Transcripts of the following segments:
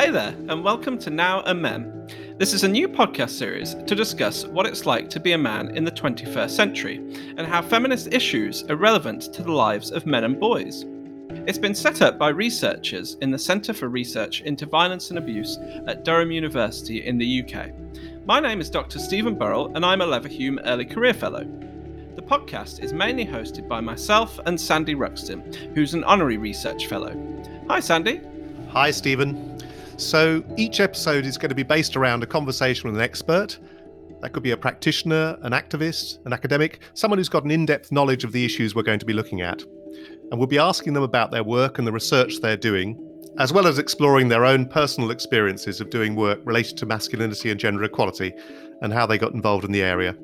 Hey there, and welcome to Now and Men. This is a new podcast series to discuss what it's like to be a man in the 21st century and how feminist issues are relevant to the lives of men and boys. It's been set up by researchers in the Centre for Research into Violence and Abuse at Durham University in the UK. My name is Dr. Stephen Burrell, and I'm a Leverhulme Early Career Fellow. The podcast is mainly hosted by myself and Sandy Ruxton, who's an honorary research fellow. Hi, Sandy. Hi, Stephen. So each episode is going to be based around a conversation with an expert. That could be a practitioner, an activist, an academic, someone who's got an in depth knowledge of the issues we're going to be looking at. And we'll be asking them about their work and the research they're doing, as well as exploring their own personal experiences of doing work related to masculinity and gender equality and how they got involved in the area.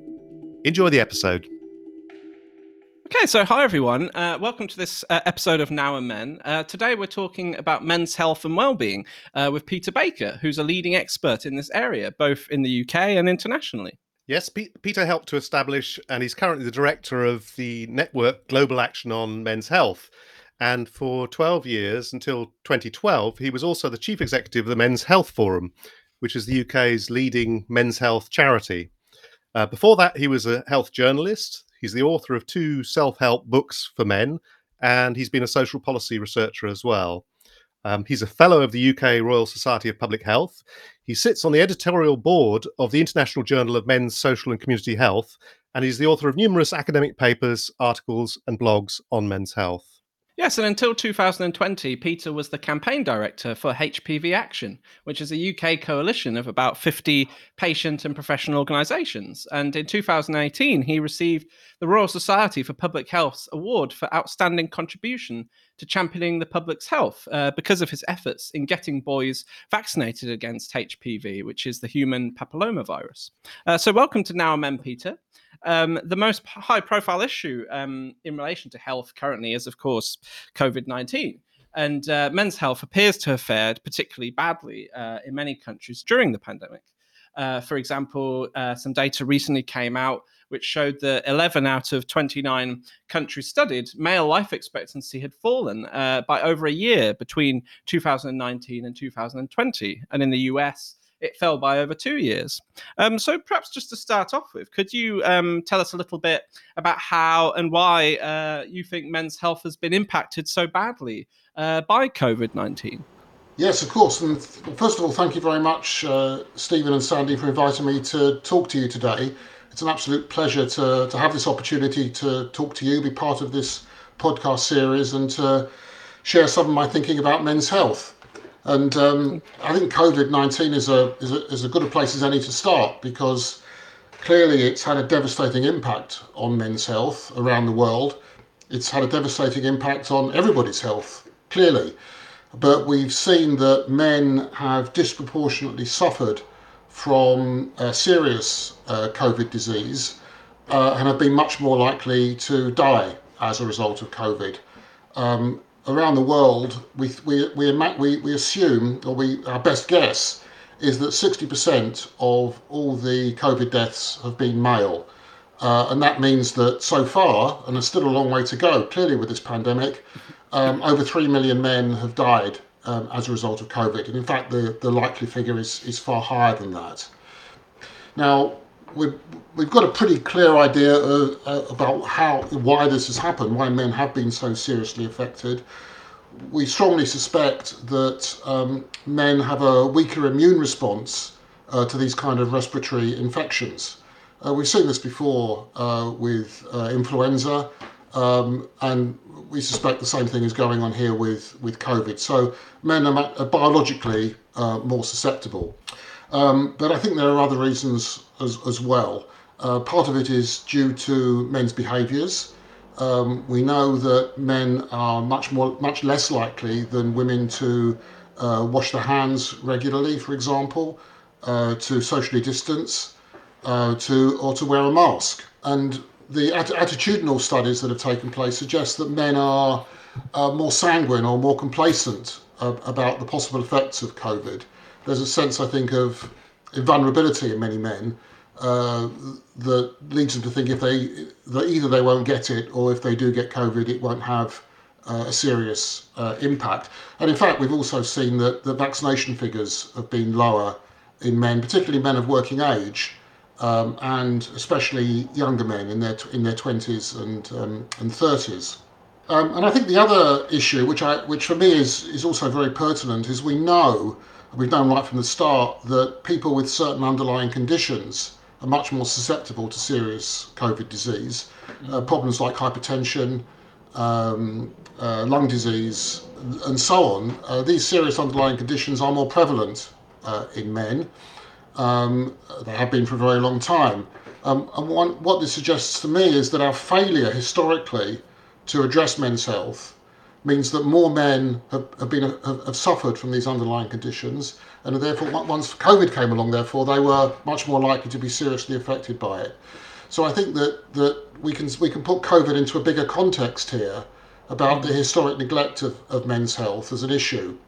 Enjoy the episode. Okay, so hi everyone. Uh, welcome to this uh, episode of Now and Men. Uh, today we're talking about men's health and well-being uh, with Peter Baker, who's a leading expert in this area, both in the UK and internationally. Yes, P- Peter helped to establish, and he's currently the director of the network Global Action on Men's Health. And for 12 years until 2012, he was also the chief executive of the Men's Health Forum, which is the UK's leading men's health charity. Uh, before that, he was a health journalist He's the author of two self help books for men, and he's been a social policy researcher as well. Um, he's a fellow of the UK Royal Society of Public Health. He sits on the editorial board of the International Journal of Men's Social and Community Health, and he's the author of numerous academic papers, articles, and blogs on men's health. Yes, and until 2020, Peter was the campaign director for HPV Action, which is a UK coalition of about 50 patient and professional organisations. And in 2018, he received the Royal Society for Public Health's Award for outstanding contribution to championing the public's health uh, because of his efforts in getting boys vaccinated against HPV, which is the human papillomavirus. Uh, so, welcome to Now Men, Peter. Um, the most high profile issue um, in relation to health currently is, of course, COVID 19. And uh, men's health appears to have fared particularly badly uh, in many countries during the pandemic. Uh, for example, uh, some data recently came out which showed that 11 out of 29 countries studied, male life expectancy had fallen uh, by over a year between 2019 and 2020. And in the US, it fell by over two years. Um, so perhaps just to start off with, could you um, tell us a little bit about how and why uh, you think men's health has been impacted so badly uh, by COVID 19? Yes, of course. And first of all, thank you very much, uh, Stephen and Sandy, for inviting me to talk to you today. It's an absolute pleasure to, to have this opportunity to talk to you, be part of this podcast series, and to share some of my thinking about men's health. And um, I think COVID 19 is a, is, a, is a good a place as any to start because clearly it's had a devastating impact on men's health around the world. It's had a devastating impact on everybody's health, clearly. But we've seen that men have disproportionately suffered from serious uh, COVID disease uh, and have been much more likely to die as a result of COVID. Um, around the world, we, we, we, we, we assume, or we, our best guess, is that 60% of all the COVID deaths have been male. Uh, and that means that so far, and there's still a long way to go, clearly with this pandemic, um, over 3 million men have died um, as a result of COVID. And in fact, the, the likely figure is, is far higher than that. Now, we've, we've got a pretty clear idea uh, about how why this has happened, why men have been so seriously affected. We strongly suspect that um, men have a weaker immune response uh, to these kind of respiratory infections. Uh, we've seen this before uh, with uh, influenza, um, and we suspect the same thing is going on here with, with COVID. So men are, biologically more susceptible. Um, but I think there are other reasons as, as well. Uh, part of it is due to men's behaviours. Um, we know that men are much more, much less likely than women to uh, wash their hands regularly, for example, uh, to socially distance, uh, to or to wear a mask. And the att- attitudinal studies that have taken place suggest that men are uh, more sanguine or more complacent about the possible effects of COVID there's a sense, I think, of vulnerability in many men uh, that leads them to think if they that either they won't get it or if they do get COVID, it won't have uh, a serious uh, impact. And in fact, we've also seen that the vaccination figures have been lower in men, particularly men of working age, um, and especially younger men in their in their twenties and um, and thirties. Um, and I think the other issue, which I which for me is is also very pertinent, is we know we've known right from the start that people with certain underlying conditions are much more susceptible to serious COVID disease. Uh, problems like hypertension, um, uh, lung disease, and so on. Uh, these serious underlying conditions are more prevalent uh, in men. Um, they have been for a very long time. Um, and one, what this suggests to me is that our failure historically to address men's health means that more men have, have been have, have, suffered from these underlying conditions, and therefore once COVID came along, therefore they were much more likely to be seriously affected by it. So I think that that we can we can put COVID into a bigger context here about the historic neglect of, of men's health as an issue.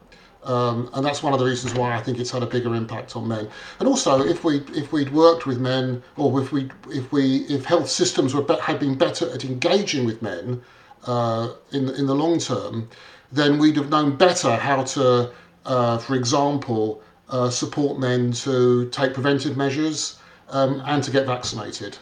Um, and that's one of the reasons why I think it's had a bigger impact on men. And also, if we if we'd worked with men, or if we if we if health systems were had been better at engaging with men uh, in in the long term, then we'd have known better how to, uh, for example, uh, support men to take preventive measures um, and to get vaccinated.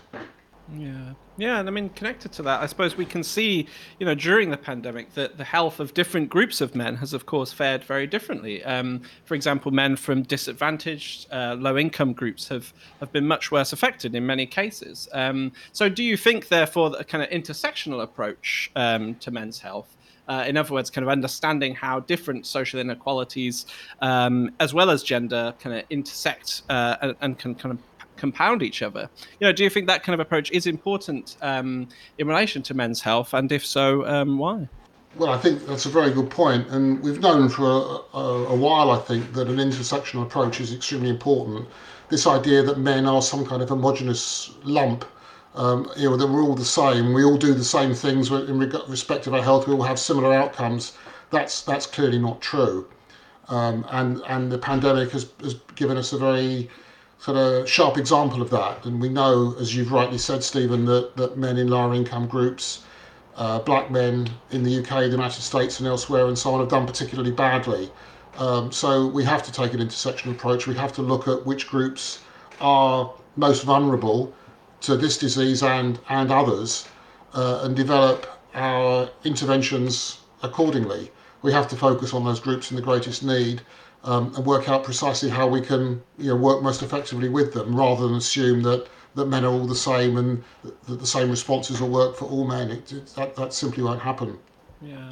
Yeah. Yeah, and I mean, connected to that, I suppose we can see, you know, during the pandemic that the health of different groups of men has, of course, fared very differently. Um, for example, men from disadvantaged, uh, low-income groups have have been much worse affected in many cases. Um, so, do you think, therefore, that a kind of intersectional approach um, to men's health uh, in other words, kind of understanding how different social inequalities, um, as well as gender, kind of intersect uh, and, and, can kind of compound each other. You know, do you think that kind of approach is important um, in relation to men's health, and if so, um, why? Well, I think that's a very good point. point, and we've known for a, a, a, while, I think, that an intersectional approach is extremely important. This idea that men are some kind of homogenous lump, um, you know, that we're all the same, we all do the same things in respect of our health, we all have similar outcomes. That's that's clearly not true, um, and and the pandemic has, has given us a very sort of sharp example of that. And we know, as you've rightly said, Stephen, that, that men in lower income groups, uh, black men in the UK, the United States, and elsewhere, and so on, have done particularly badly. Um, so we have to take an intersectional approach. We have to look at which groups are most vulnerable to this disease and, and others uh, and develop our interventions accordingly. We have to focus on those groups in the greatest need um, and work out precisely how we can you know, work most effectively with them rather than assume that, that men are all the same and that the same responses will work for all men. It, it, that, that simply won't happen. Yeah.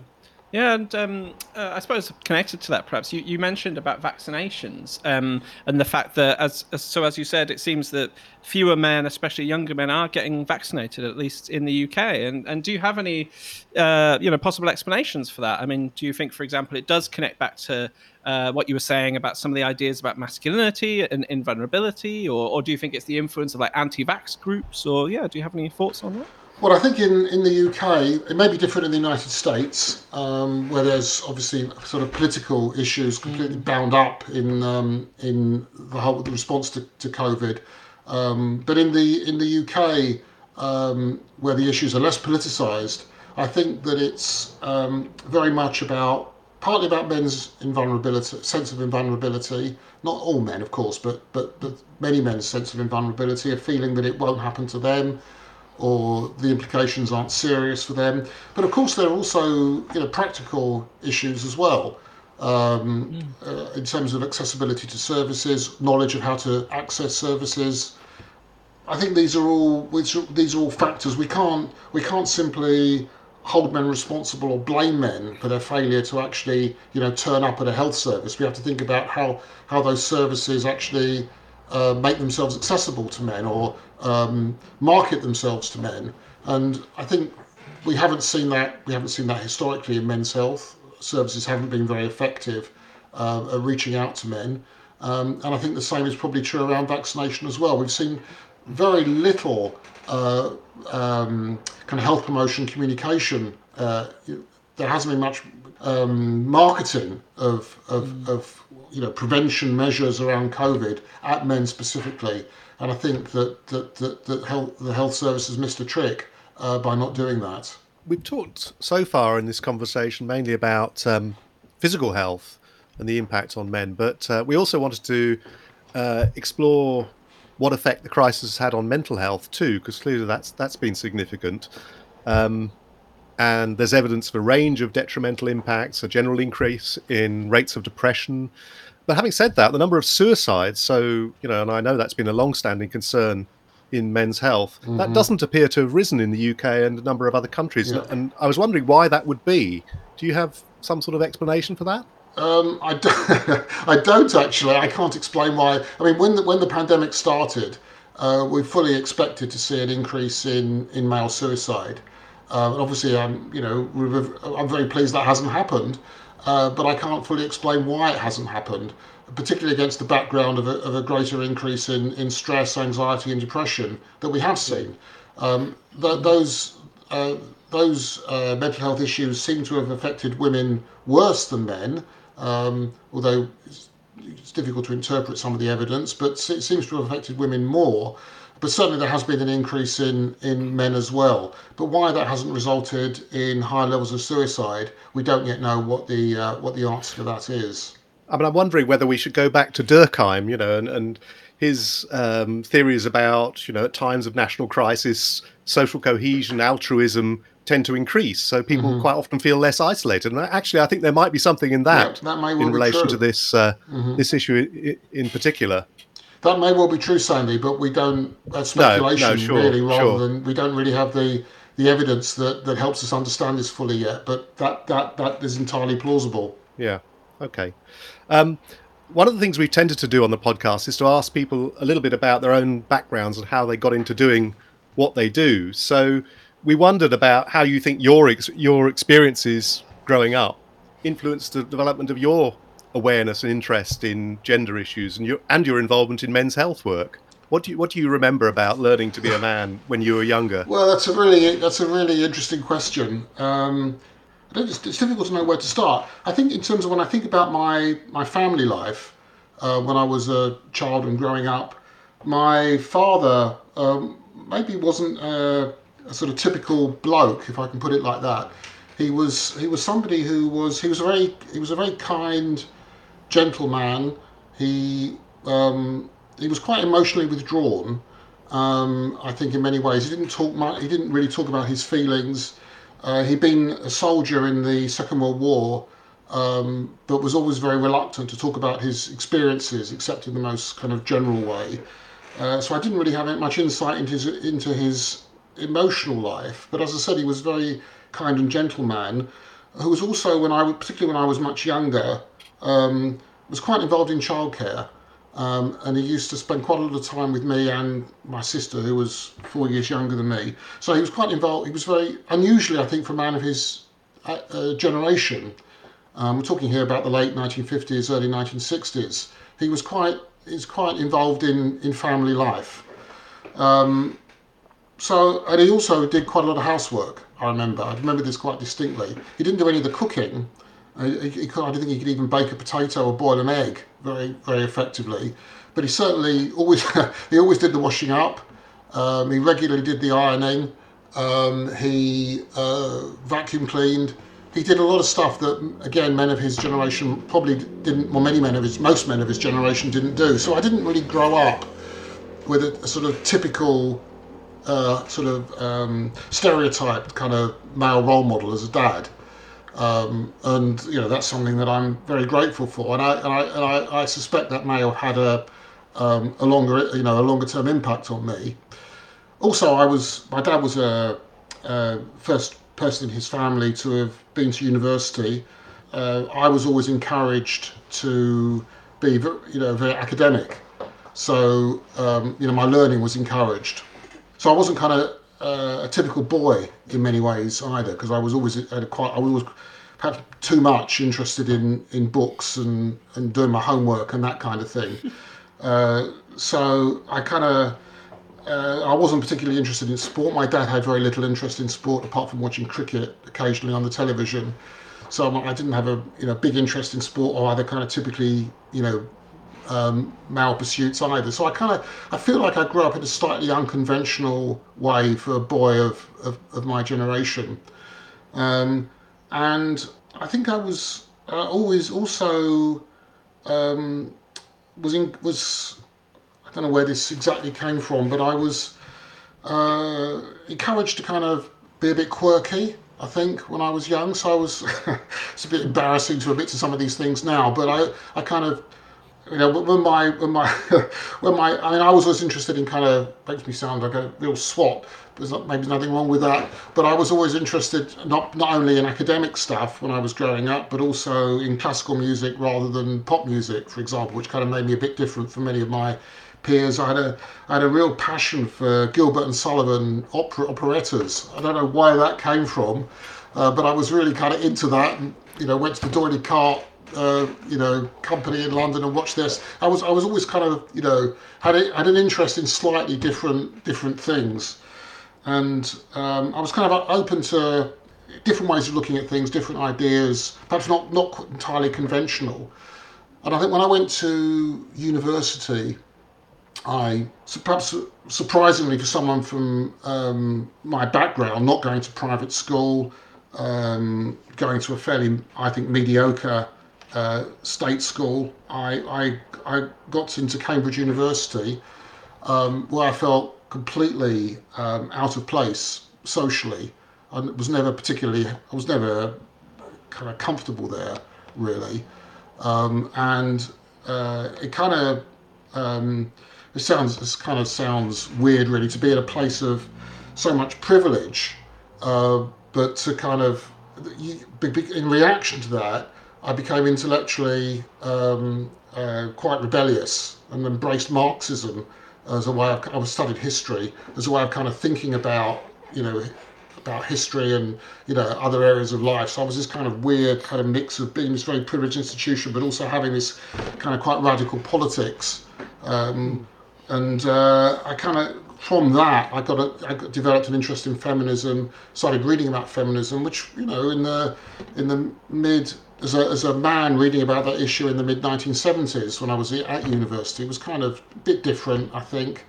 Yeah, and um, uh, I suppose connected to that, perhaps you, you mentioned about vaccinations um, and the fact that, as, as, so as you said, it seems that fewer men, especially younger men, are getting vaccinated, at least in the UK. And and do you have any, uh, you know, possible explanations for that? I mean, do you think, for example, it does connect back to uh, what you were saying about some of the ideas about masculinity and invulnerability, or, or do you think it's the influence of like anti-vax groups, or yeah, do you have any thoughts on that? Well, I think in, in the UK, it may be different in the United States, um, where there's obviously sort of political issues completely mm. bound up in um, in the whole the response to, to COVID. Um, but in the in the UK, um, where the issues are less politicised, I think that it's um, very much about partly about men's invulnerability, sense of invulnerability. Not all men, of course, but but but many men's sense of invulnerability, a feeling that it won't happen to them or the implications aren't serious for them. But of course, there are also you know practical issues as well. Um, mm. uh, in terms of accessibility to services, knowledge of how to access services. I think these are all these are all factors. We can't we can't simply hold men responsible or blame men for their failure to actually you know turn up at a health service. We have to think about how how those services actually uh, make themselves accessible to men or um, market themselves to men. And I think we haven't seen that. We haven't seen that historically in men's health. Services haven't been very effective uh, at reaching out to men. Um, and I think the same is probably true around vaccination as well. We've seen very little uh, um, kind of health promotion communication. Uh, there hasn't been much um, marketing of, of, mm. of you know prevention measures around COVID at men specifically, and I think that that that, that health, the health services missed a trick uh, by not doing that. we've talked so far in this conversation mainly about um, physical health and the impact on men, but uh, we also wanted to uh, explore what effect the crisis has had on mental health too, because clearly that's that's been significant. Um, and there's evidence of a range of detrimental impacts, a general increase in rates of depression. But having said that, the number of suicides, so you know, and I know that's been a long-standing concern in men's health, mm-hmm. that doesn't appear to have risen in the UK and a number of other countries. Yeah. And I was wondering why that would be. Do you have some sort of explanation for that? Um, I, don't, I don't actually. I can't explain why. I mean, when the, when the pandemic started, uh, we fully expected to see an increase in, in male suicide. Uh, obviously, I'm you know I'm very pleased that hasn't happened, uh, but I can't fully explain why it hasn't happened, particularly against the background of a, of a greater increase in, in stress, anxiety, and depression that we have seen. Um, th- those uh, those uh, mental health issues seem to have affected women worse than men um, although it's, it's, difficult to interpret some of the evidence, but it seems to have affected women more. But certainly there has been an increase in, in men as well. But why that hasn't resulted in high levels of suicide, we don't yet know what the uh, what the answer to that is. I mean, I'm wondering whether we should go back to Durkheim, you know, and, and his um, theories about, you know, at times of national crisis, social cohesion, altruism tend to increase. So people mm-hmm. quite often feel less isolated. And actually, I think there might be something in that, yeah, that in relation to this uh, mm-hmm. this issue in particular. That may well be true, Sandy, but we don't. That's speculation, no, no, sure, really, rather sure. than we don't really have the the evidence that, that helps us understand this fully yet. But that that that is entirely plausible. Yeah. Okay. Um, one of the things we've tended to do on the podcast is to ask people a little bit about their own backgrounds and how they got into doing what they do. So we wondered about how you think your ex- your experiences growing up influenced the development of your awareness and interest in gender issues and your and your involvement in men's health work. What do you what do you remember about learning to be a man when you were younger? Well, that's a really that's a really interesting question. Um, it's, it's, difficult to know where to start. I think in terms of when I think about my my family life uh, when I was a child and growing up, my father um, maybe wasn't. Uh, a sort of typical bloke, if I can put it like that. He was he was somebody who was he was a very he was a very kind, gentleman. He um, he was quite emotionally withdrawn. Um, I think in many ways he didn't talk much. He didn't really talk about his feelings. Uh, he'd been a soldier in the Second World War, um, but was always very reluctant to talk about his experiences, except in the most kind of general way. Uh, so I didn't really have much insight into his, into his emotional life, but as I said, he was a very kind and gentle man who was also, when I, particularly when I was much younger, um, was quite involved in childcare. Um, and he used to spend quite a lot of time with me and my sister, who was four years younger than me. So he was quite involved. He was very unusually, I think, for a man of his uh, uh, generation. Um, we're talking here about the late 1950s, early 1960s. He was quite, he was quite involved in in family life. Um, so, and he also did quite a lot of housework. I remember. I remember this quite distinctly. He didn't do any of the cooking. He, he could, I don't think he could even bake a potato or boil an egg very, very effectively. But he certainly always he always did the washing up. Um, he regularly did the ironing. Um, he uh, vacuum cleaned. He did a lot of stuff that, again, men of his generation probably didn't. Well, many men of his, most men of his generation didn't do. So I didn't really grow up with a, a sort of typical uh, sort of um, stereotyped kind of male role model as a dad. Um, and you know that's something that I'm very grateful for, and I and I, and I, I suspect that may have had a um, a longer you know a longer term impact on me. Also, I was my dad was a, a first person in his family to have been to university. Uh, I was always encouraged to be you know very academic, so um, you know my learning was encouraged. So I wasn't kind of uh, a typical boy in many ways either, because I was always a quite, I was always perhaps too much interested in, in books and, and doing my homework and that kind of thing. Uh, so I kind of, uh, I wasn't particularly interested in sport. My dad had very little interest in sport apart from watching cricket occasionally on the television. So I didn't have a you know big interest in sport or either kind of typically you know um, male pursuits either. So I kind of I feel like I grew up in a slightly unconventional way for a boy of, of, of my generation. Um, and I think I was uh, always also um, was in, was I don't know where this exactly came from, but I was uh, encouraged to kind of be a bit quirky. I think when I was young, so I was it's a bit embarrassing to admit to some of these things now, but I I kind of you know when my when my when my I mean I was always interested in kind of makes me sound like a real swat. There's not, maybe nothing wrong with that, but I was always interested not not only in academic stuff when I was growing up, but also in classical music rather than pop music, for example, which kind of made me a bit different from many of my peers. I had a I had a real passion for Gilbert and Sullivan opera operettas. I don't know why that came from, uh, but I was really kind of into that. And, you know, went to the D'Oyly Carte uh, you know company in London and watched this. I was I was always kind of you know had a, had an interest in slightly different different things, and um, I was kind of open to different ways of looking at things, different ideas, perhaps not not entirely conventional. And I think when I went to university, I perhaps surprisingly for someone from um, my background, not going to private school, um, going to a fairly I think mediocre uh, state school. I, I, I got into Cambridge University um, where I felt completely um, out of place socially. I was never particularly, I was never kind of comfortable there really. Um, and uh, it kind of, um, it sounds, it kind of sounds weird really to be in a place of so much privilege, uh, but to kind of, in reaction to that, I became intellectually um, uh, quite rebellious and embraced Marxism as a way of, I studied history as a way of kind of thinking about, you know, about history and, you know, other areas of life. So I was this kind of weird kind of mix of being this very privileged institution, but also having this kind of quite radical politics. Um, and uh, I kind of, from that, I got, a, I developed an interest in feminism, started reading about feminism, which, you know, in the, in the mid as a, as a man reading about that issue in the mid 1970s when I was at university was kind of a bit different, I think.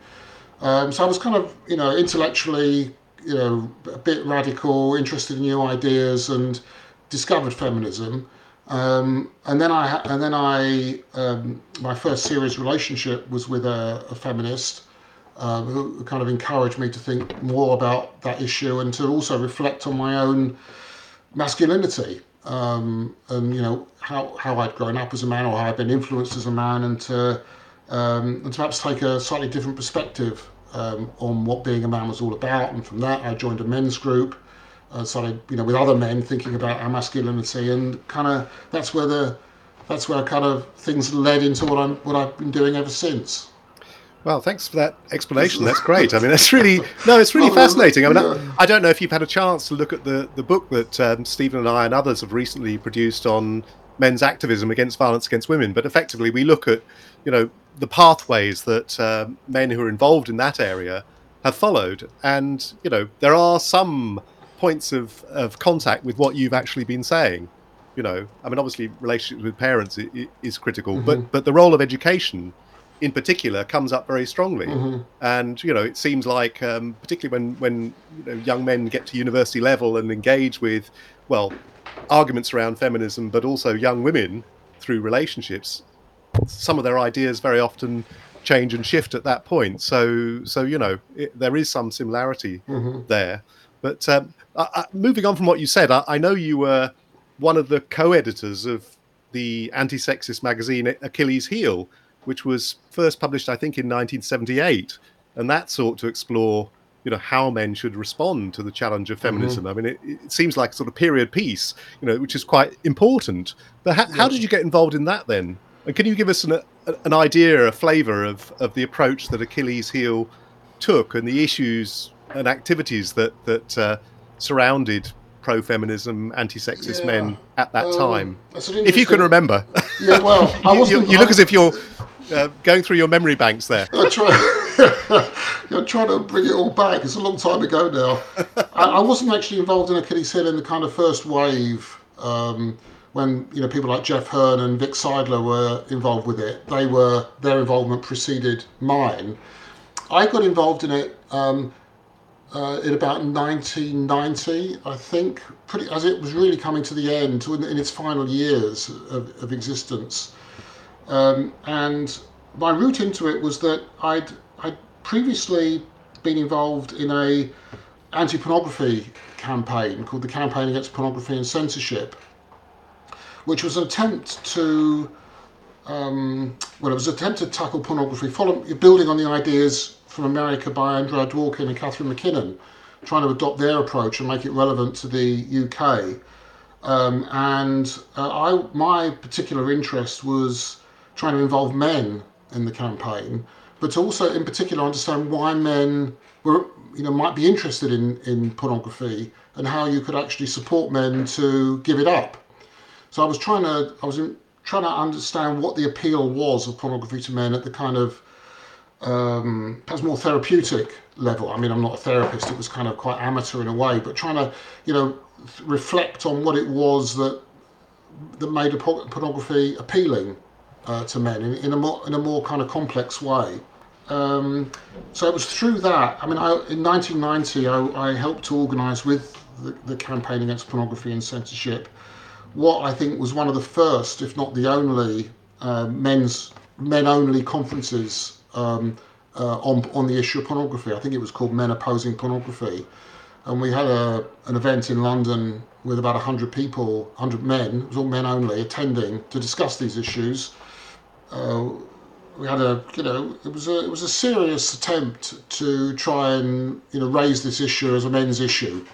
Um, so I was kind of, you know, intellectually, you know, a bit radical, interested in new ideas, and discovered feminism. Um, and then I, and then I, um, my first serious relationship was with a, a feminist um, who kind of encouraged me to think more about that issue and to also reflect on my own masculinity um, and you know how, how I'd grown up as a man or how I'd been influenced as a man, and to um, and to perhaps take a slightly different perspective um, on what being a man was all about. And from that, I joined a men's group, uh, started you know with other men thinking about our masculinity, and kind of that's where the that's where kind of things led into what I'm what I've been doing ever since. Well, thanks for that explanation. That's great. I mean, that's really no, it's really fascinating. I mean, I, I, don't know if you've had a chance to look at the the book that um, Stephen and I and others have recently produced on men's activism against violence against women. But effectively, we look at you know the pathways that uh, men who are involved in that area have followed, and you know there are some points of of contact with what you've actually been saying. You know, I mean, obviously, relationships with parents is, is critical, mm-hmm. but but the role of education in particular comes up very strongly. Mm-hmm. And you know, it seems like um, particularly when when you know, young men get to university level and engage with well arguments around feminism, but also young women through relationships, some of their ideas very often change and shift at that point. So so you know, it, there is some similarity mm-hmm. there. But um, moving on from what you said, I, I know you were one of the co-editors of the anti-sexist magazine Achilles Heel which was first published, I think, in 1978, and that sought to explore, you know, how men should respond to the challenge of feminism. Mm-hmm. I mean, it, it, seems like a sort of period piece, you know, which is quite important. But ha- yeah. how did you get involved in that then? And can you give us an, a, an idea, a flavour of, of the approach that Achilles Heel took and the issues and activities that that uh, surrounded pro-feminism, anti-sexist yeah. men at that um, time? If you can remember. Yeah, well, you, you, you, look as if you're uh, going through your memory banks there. I try, you're trying to bring it all back. It's a long time ago now. I, I, wasn't actually involved in Achilles Heel in the kind of first wave um, when you know people like Jeff Hearn and Vic Seidler were involved with it. They were their involvement preceded mine. I got involved in it um, uh, in about 1990, I think, pretty as it was really coming to the end, in, in its final years of, of existence. Um, and my route into it was that I'd, I'd previously been involved in a anti-pornography campaign called the Campaign Against Pornography and Censorship, which was an attempt to um, well, it was an attempt to tackle pornography, follow, building on the ideas from America by Andrea Dworkin and Catharine MacKinnon, trying to adopt their approach and make it relevant to the UK. Um, and uh, I, my particular interest was trying to involve men in the campaign, but to also, in particular, understand why men were, you know, might be interested in, in pornography and how you could actually support men to give it up. So I was trying to, I was in, trying to understand what the appeal was of pornography to men at the kind of um, perhaps more therapeutic level. I mean, I'm not a therapist; it was kind of quite amateur in a way, but trying to, you know, reflect on what it was that that made pornography appealing uh, to men in, in, a more in a more kind of complex way. Um, so it was through that. I mean, I, in 1990, I, I helped to organise with the, the campaign against pornography and censorship what I think was one of the first, if not the only, uh, men's men only conferences um, uh, on on the issue of pornography. I think it was called Men Opposing Pornography, and we had a an event in London with about hundred people, hundred men. It was all men only attending to discuss these issues. Uh, we had a you know it was a it was a serious attempt to try and you know raise this issue as a men's issue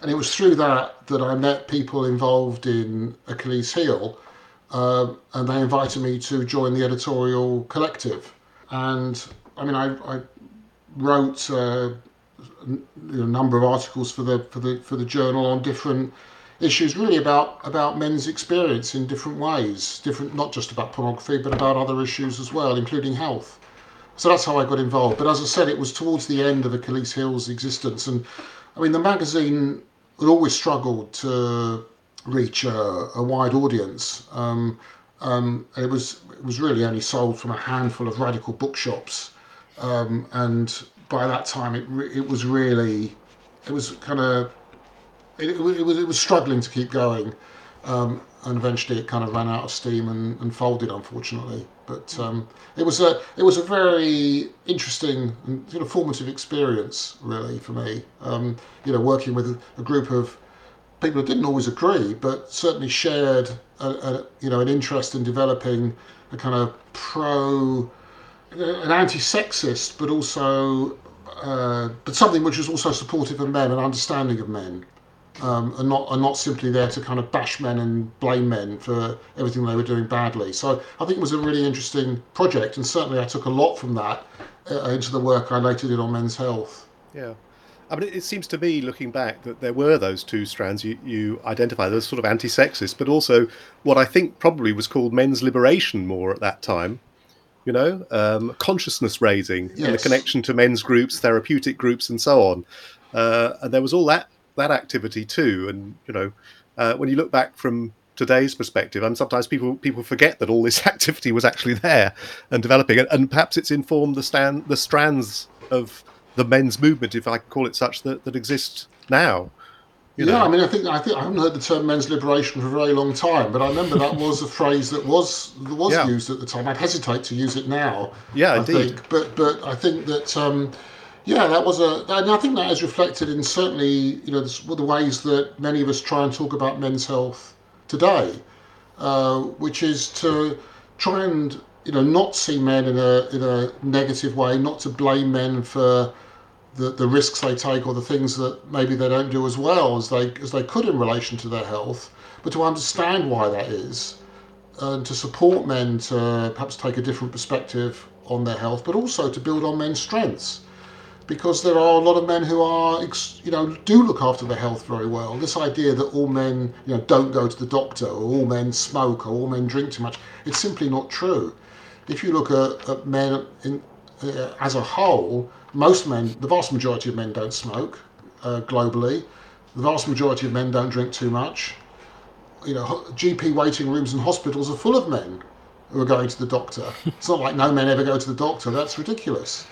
and it was through that that I met people involved in Achilles Heel, uh, and they invited me to join the editorial collective. And I mean, I, I wrote uh, a number of articles for the for the for the journal on different issues, really about about men's experience in different ways, different not just about pornography, but about other issues as well, including health. So that's how I got involved. But as I said, it was towards the end of Achilles Heel's existence, and I mean, the magazine had always struggled to reach a, a wide audience. Um, um, it was it was really only sold from a handful of radical bookshops, um, and by that time it re- it was really it was kind of it, it, was it was struggling to keep going, um, and eventually it kind of ran out of steam and, and folded unfortunately. But um, it was a it was a very interesting and of formative experience, really, for me. Um, you know, working with a group of people who didn't always agree, but certainly shared a, a, you know an interest in developing a kind of pro, an anti-sexist, but also uh, but something which was also supportive of men and understanding of men um, and not and not simply there to kind of bash men and blame men for everything they were doing badly. So I think it was a really interesting project, and certainly I took a lot from that uh, into the work I later did on men's health. Yeah. I mean, it seems to me, looking back, that there were those two strands you, you identify, those sort of anti sexist, but also what I think probably was called men's liberation more at that time, you know, um, consciousness raising yes. and the connection to men's groups, therapeutic groups, and so on. Uh, and there was all that that activity too. And you know, uh, when you look back from today's perspective, and sometimes people people forget that all this activity was actually there and developing, and, and perhaps it's informed the stand the strands of the men's movement, if I call it such, that that exist now. You yeah, know. I mean, I think I think I haven't heard the term men's liberation for a very long time, but I remember that was a phrase that was that was yeah. used at the time. I'd hesitate to use it now. Yeah, I indeed. Think, but but I think that um, yeah, that was a, and I think that is reflected in certainly, you know, the, the ways that many of us try and talk about men's health today, uh, which is to try and, you know, not see men in a in a negative way, not to blame men for the, the risks they take or the things that maybe they don't do as well as they as they could in relation to their health, but to understand why that is, and to support men to perhaps take a different perspective on their health, but also to build on men's strengths because there are a lot of men who are, you know, do look after their health very well. This idea that all men, you know, don't go to the doctor, or all men smoke, or all men drink too much, it's simply not true. If you look at, at men in, uh, as a whole, most men, the vast majority of men don't smoke uh, globally. The vast majority of men don't drink too much. You know, GP waiting rooms and hospitals are full of men who are going to the doctor. it's not like no men ever go to the doctor. That's ridiculous.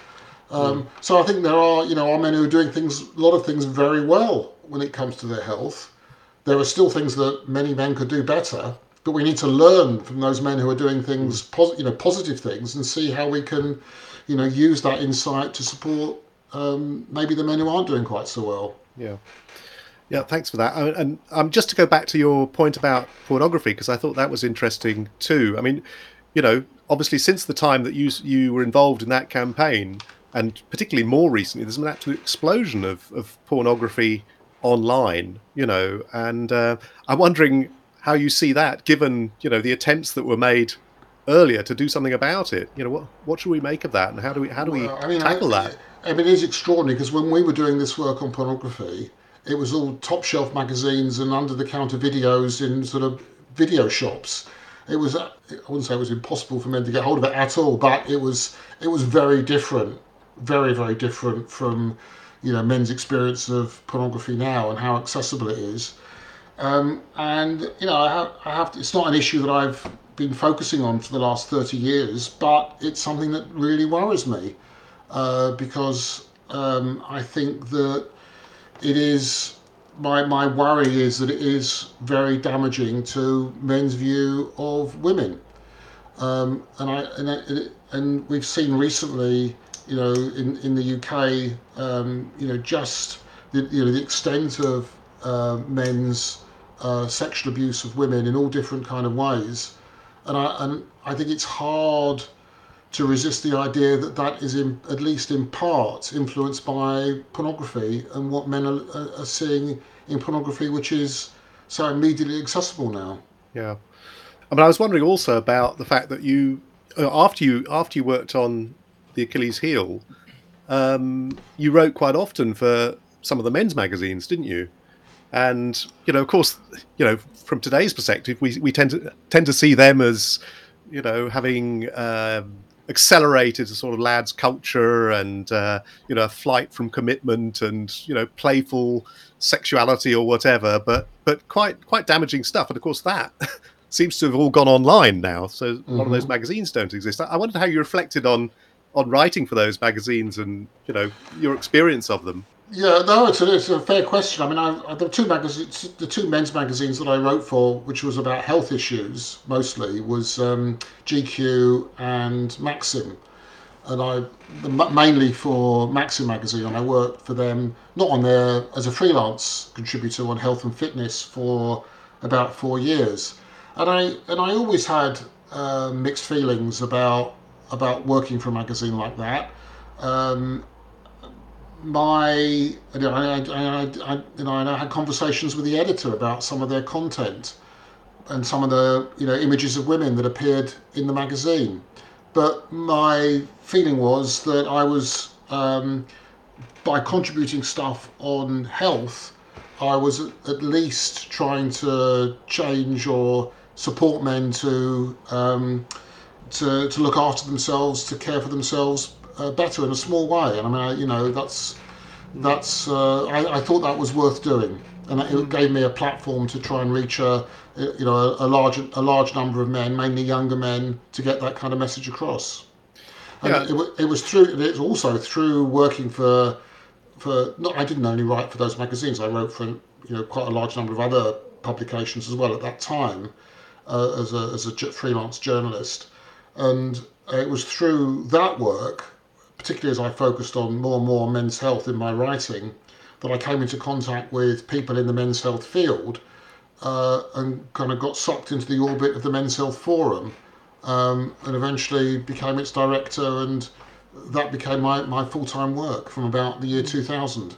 Um, mm. So I think there are, you know, are men who are doing things, a lot of things very well when it comes to their health. There are still things that many men could do better, but we need to learn from those men who are doing things, mm. pos- you know, positive things, and see how we can, you know, use that insight to support um, maybe the men who aren't doing quite so well. Yeah. Yeah, thanks for that. And um, just to go back to your point about pornography, because I thought that was interesting too. I mean, you know, obviously since the time that you you were involved in that campaign, and particularly more recently, there's an absolute explosion of, of pornography online. You know, and uh, I'm wondering how you see that, given you know the attempts that were made earlier to do something about it. You know, what what should we make of that, and how do we how do we I mean, tackle I, that? I mean, it is extraordinary because when we were doing this work on pornography, it was all top shelf magazines and under the counter videos in sort of video shops. It was I wouldn't say it was impossible for men to get hold of it at all, but it was it was very different, very very different from you know men's experience of pornography now and how accessible it is. Um, and you know I have, I have to, it's not an issue that I've been focusing on for the last 30 years, but it's something that really worries me uh, because um, I think that it is my my worry is that it is very damaging to men's view of women, um, and I and, I, and we've seen recently, you know, in in the UK, um, you know, just the you know the extent of uh, men's uh, sexual abuse of women in all different kind of ways, and I and I think it's hard to resist the idea that that is in, at least in part influenced by pornography and what men are, are seeing in pornography, which is so immediately accessible now. Yeah, I mean, I was wondering also about the fact that you, uh, after you after you worked on the Achilles heel, um, you wrote quite often for some of the men's magazines, didn't you? And you know, of course, you know, from today's perspective, we we tend to tend to see them as you know having um, accelerated a sort of lads culture and uh, you know a flight from commitment and you know playful sexuality or whatever but but quite quite damaging stuff and of course that seems to have all gone online now so a lot of those mm-hmm. magazines don't exist i wondered how you reflected on on writing for those magazines and you know your experience of them. Yeah, no, it's a, it's a fair question. I mean, I, the two magazines, the two men's magazines that I wrote for, which was about health issues mostly, was um, GQ and Maxim, and I mainly for Maxim magazine, and I worked for them not on there as a freelance contributor on health and fitness for about four years, and I and I always had uh, mixed feelings about about working for a magazine like that. Um, my you know, I, I, I, you know, I had conversations with the editor about some of their content and some of the you know images of women that appeared in the magazine. But my feeling was that I was um, by contributing stuff on health, I was at least trying to change or support men to um, to to look after themselves, to care for themselves uh, better in a small way. And I mean, I, you know, that's that's uh, I, I, thought that was worth doing, and it mm. gave me a platform to try and reach a you know a, a large a large number of men, mainly younger men, to get that kind of message across. And yeah. it, it was through it's also through working for for not I didn't only write for those magazines. I wrote for you know quite a large number of other publications as well at that time uh, as a as a freelance journalist, and it was through that work particularly as I focused on more and more men's health in my writing, that I came into contact with people in the men's health field uh, and kind of got sucked into the orbit of the Men's Health Forum um, and eventually became its director and that became my, my full-time work from about the year 2000.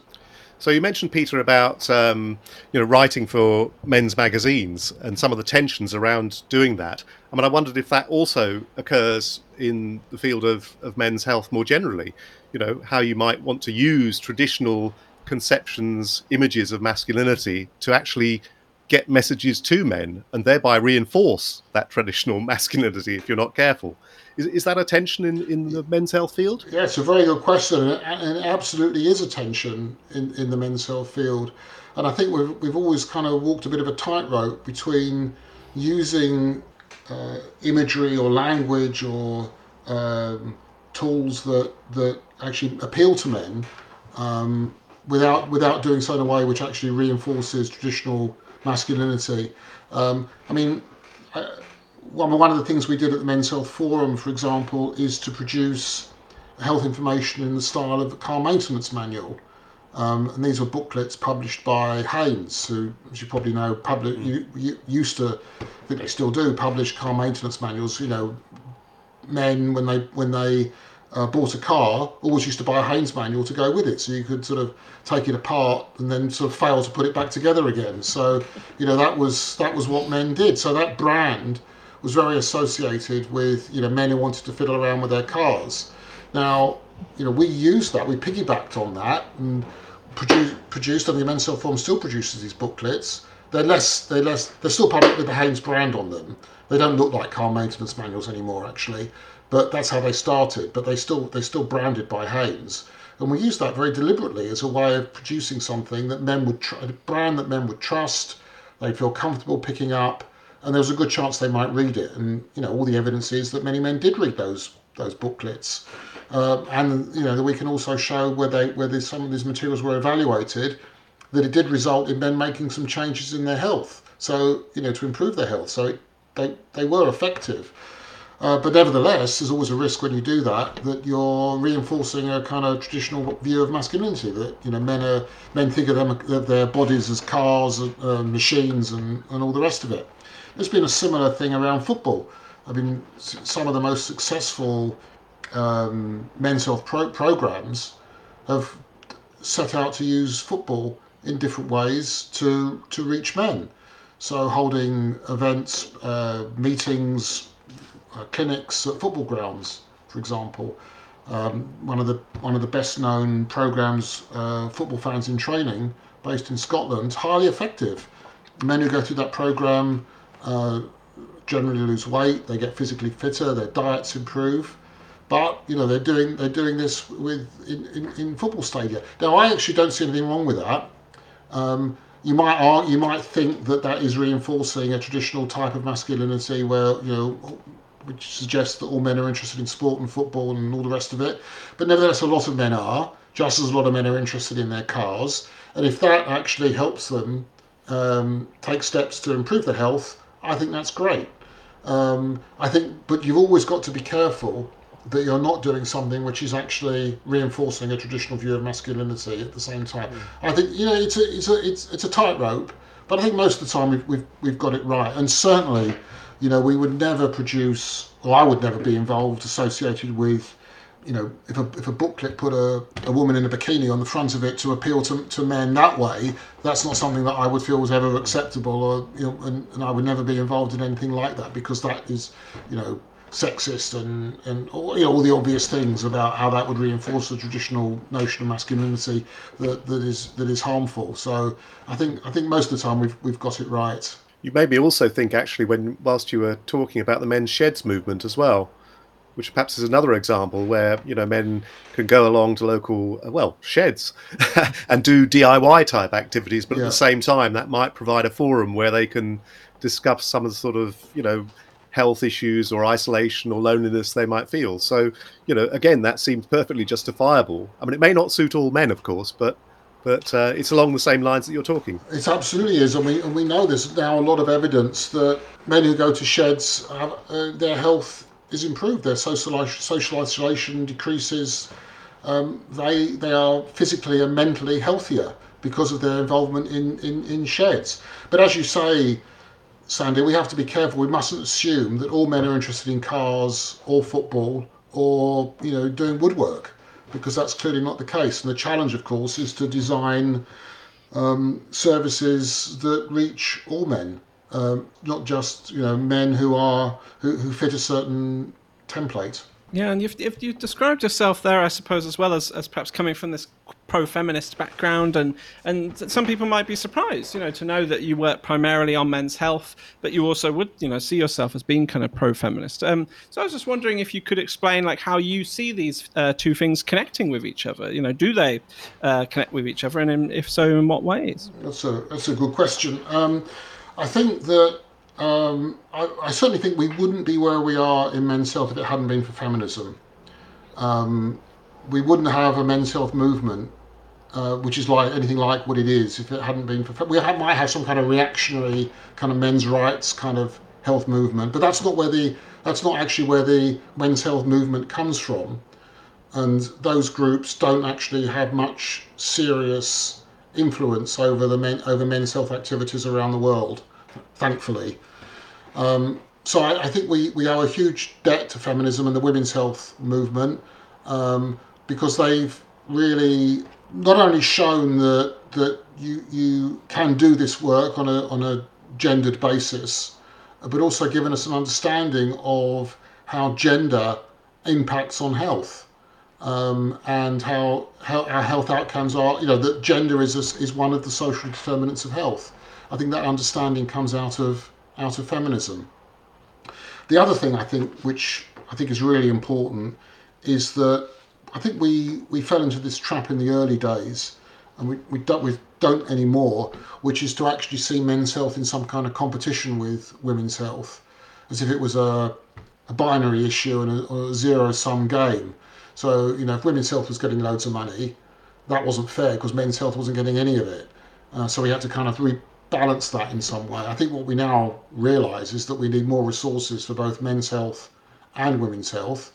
So you mentioned Peter about um, you know writing for men's magazines and some of the tensions around doing that. I mean, I wondered if that also occurs in the field of, of men's health more generally. You know, how you might want to use traditional conceptions, images of masculinity to actually get messages to men and thereby reinforce that traditional masculinity if you're not careful. Is, is that a tension in, in the men's health field? Yeah, it's a very good question, and it absolutely is a tension in, in the men's health field. And I think we've, we've always kind of walked a bit of a tightrope between using uh, imagery or language or um, tools that that actually appeal to men um, without without doing so in a way which actually reinforces traditional masculinity. Um, I mean, I, one, one of the things we did at the Men's Health Forum, for example, is to produce health information in the style of a car maintenance manual. Um, and these were booklets published by Haynes, who, as you probably know, public, mm. you, you, used to, I think they still do, publish car maintenance manuals. You know, men when they when they uh, bought a car always used to buy a Haynes manual to go with it, so you could sort of take it apart and then sort of fail to put it back together again. So you know that was that was what men did. So that brand was very associated with you know men who wanted to fiddle around with their cars. Now you know we used that, we piggybacked on that and produced produced and the Men's Forum still produces these booklets. They're less they're less they're still published with the Haynes brand on them. They don't look like car maintenance manuals anymore actually, but that's how they started. But they still they're still branded by Haynes. And we used that very deliberately as a way of producing something that men would tr- a brand that men would trust, they'd feel comfortable picking up, and there was a good chance they might read it. And you know, all the evidence is that many men did read those those booklets, uh, and you know that we can also show where they where some of these materials were evaluated, that it did result in men making some changes in their health. So you know to improve their health. So it, they they were effective. Uh, but nevertheless, there's always a risk when you do that that you're reinforcing a kind of traditional view of masculinity. That you know, men are men think of them of their bodies as cars, uh, machines, and, and all the rest of it. There's been a similar thing around football. I mean, some of the most successful um, men's health pro- programs have set out to use football in different ways to to reach men. So holding events, uh, meetings, uh, clinics at football grounds, for example. Um, one of the one of the best known programs, uh, football fans in training, based in Scotland, highly effective. Men who go through that program generally lose weight, they get physically fitter, their diets improve. But you know they're doing they're doing this with in, in, in football stadia. Now I actually don't see anything wrong with that. Um, you might argue, you might think that that is reinforcing a traditional type of masculinity where you know which suggests that all men are interested in sport and football and all the rest of it. But nevertheless, a lot of men are, just as a lot of men are interested in their cars. And if that actually helps them um, take steps to improve their health, I think that's great. Um, I think, but you've always got to be careful that you're not doing something which is actually reinforcing a traditional view of masculinity at the same time. Mm. I think you know it's a it's a it's, it's a tightrope, but I think most of the time we've, we've we've got it right. And certainly, you know, we would never produce, or I would never be involved associated with you know, if a, if a booklet put a, a woman in a bikini on the front of it to appeal to, to men that way, that's not something that I would feel was ever acceptable, or you know, and, and I would never be involved in anything like that because that is, you know, sexist and and all, you know, all the obvious things about how that would reinforce the traditional notion of masculinity that, that is that is harmful. So I think I think most of the time we've we've got it right. You made me also think actually when whilst you were talking about the men's sheds movement as well which perhaps is another example where you know men can go along to local uh, well sheds and do DIY type activities, but yeah. at the same time that might provide a forum where they can discuss some of the sort of you know health issues or isolation or loneliness they might feel. So you know again that seems perfectly justifiable. I mean it may not suit all men, of course, but but uh, it's along the same lines that you're talking. It absolutely is, and we and we know there's now a lot of evidence that men who go to sheds have uh, their health is improved. Their social social isolation decreases. Um, they they are physically and mentally healthier because of their involvement in, in, in sheds. But as you say, Sandy, we have to be careful. We mustn't assume that all men are interested in cars or football or you know doing woodwork, because that's clearly not the case. And the challenge, of course, is to design um, services that reach all men um, not just you know men who are who, who fit a certain template. Yeah, and you've, if you described yourself there, I suppose, as well as, as perhaps coming from this pro-feminist background, and and some people might be surprised, you know, to know that you work primarily on men's health, but you also would, you know, see yourself as being kind of pro-feminist. Um, so I was just wondering if you could explain, like, how you see these uh, two things connecting with each other. You know, do they uh, connect with each other, and in, if so, in what ways? That's a that's a good question. Um, I think that um, I, I, certainly think we wouldn't be where we are in men's health if it hadn't been for feminism. Um, we wouldn't have a men's health movement, uh, which is like anything like what it is, if it hadn't been for. We have, might have some kind of reactionary kind of men's rights kind of health movement, but that's not where the that's not actually where the men's health movement comes from, and those groups don't actually have much serious influence over the men over men's health activities around the world, thankfully. Um, so I, I, think we, we owe a huge debt to feminism and the women's health movement um, because they've really not only shown that that you you can do this work on a on a gendered basis, but also given us an understanding of how gender impacts on health um, and how, how our health outcomes are. You know that gender is a, is one of the social determinants of health. I think that understanding comes out of out of feminism. The other thing I think, which I think is really important, is that I think we, we fell into this trap in the early days, and we, we, don't, we don't anymore, which is to actually see men's health in some kind of competition with women's health, as if it was a, a binary issue and a, a zero sum game. So, you know, if women's health was getting loads of money, that wasn't fair because men's health wasn't getting any of it. Uh, so we had to kind of re- balance that in some way. I think what we now realise is that we need more resources for both men's health and women's health.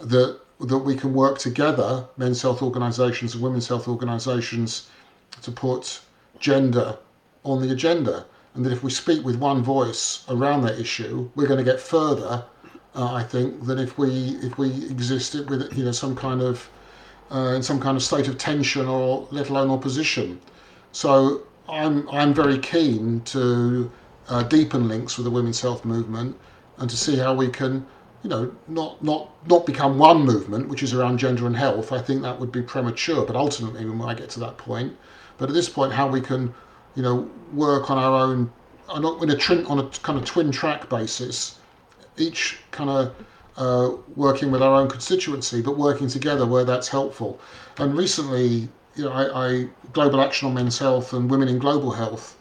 That that we can work together, men's health organisations and women's health organisations, to put gender on the agenda. And that if we speak with one voice around that issue, we're going to get further, uh, I think, than if we if we existed with you know some kind of uh, in some kind of state of tension or let alone opposition. So I'm I'm very keen to uh, deepen links with the women's health movement and to see how we can, you know, not not not become one movement, which is around gender and health. I think that would be premature, but ultimately, when I get to that point, but at this point, how we can, you know, work on our own, in a twin, on a kind of twin track basis, each kind of uh, working with our own constituency, but working together where that's helpful. And recently, you know, I, I, Global Action on Men's Health and Women in Global Health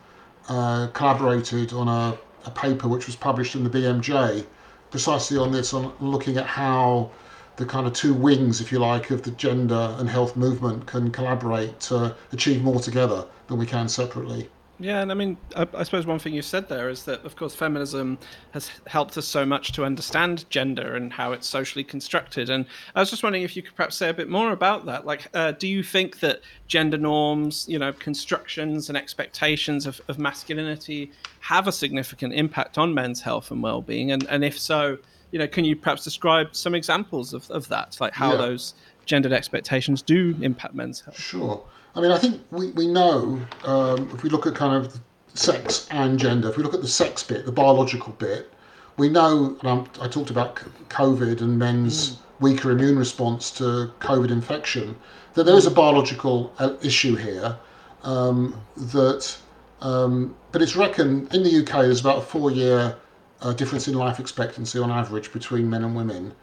uh, collaborated on a, a, paper which was published in the BMJ precisely on this, on looking at how the kind of two wings, if you like, of the gender and health movement can collaborate to achieve more together than we can separately. Yeah, and I mean, I, I, suppose one thing you said there is that, of course, feminism has helped us so much to understand gender and how it's socially constructed. And I was just wondering if you could perhaps say a bit more about that. Like, uh, do you think that gender norms, you know, constructions and expectations of, of masculinity have a significant impact on men's health and well-being? And and if so, you know, can you perhaps describe some examples of, of that, like how yeah. those gendered expectations do impact men's health? Sure. I mean, I think we, we know um, if we look at kind of sex and gender, if we look at the sex bit, the biological bit, we know, and i talked about COVID and men's mm. weaker immune response to COVID infection, that there is a biological uh, issue here. Um, that, um, but it's reckoned in the UK there's about a four-year uh, difference in life expectancy on average between men and women.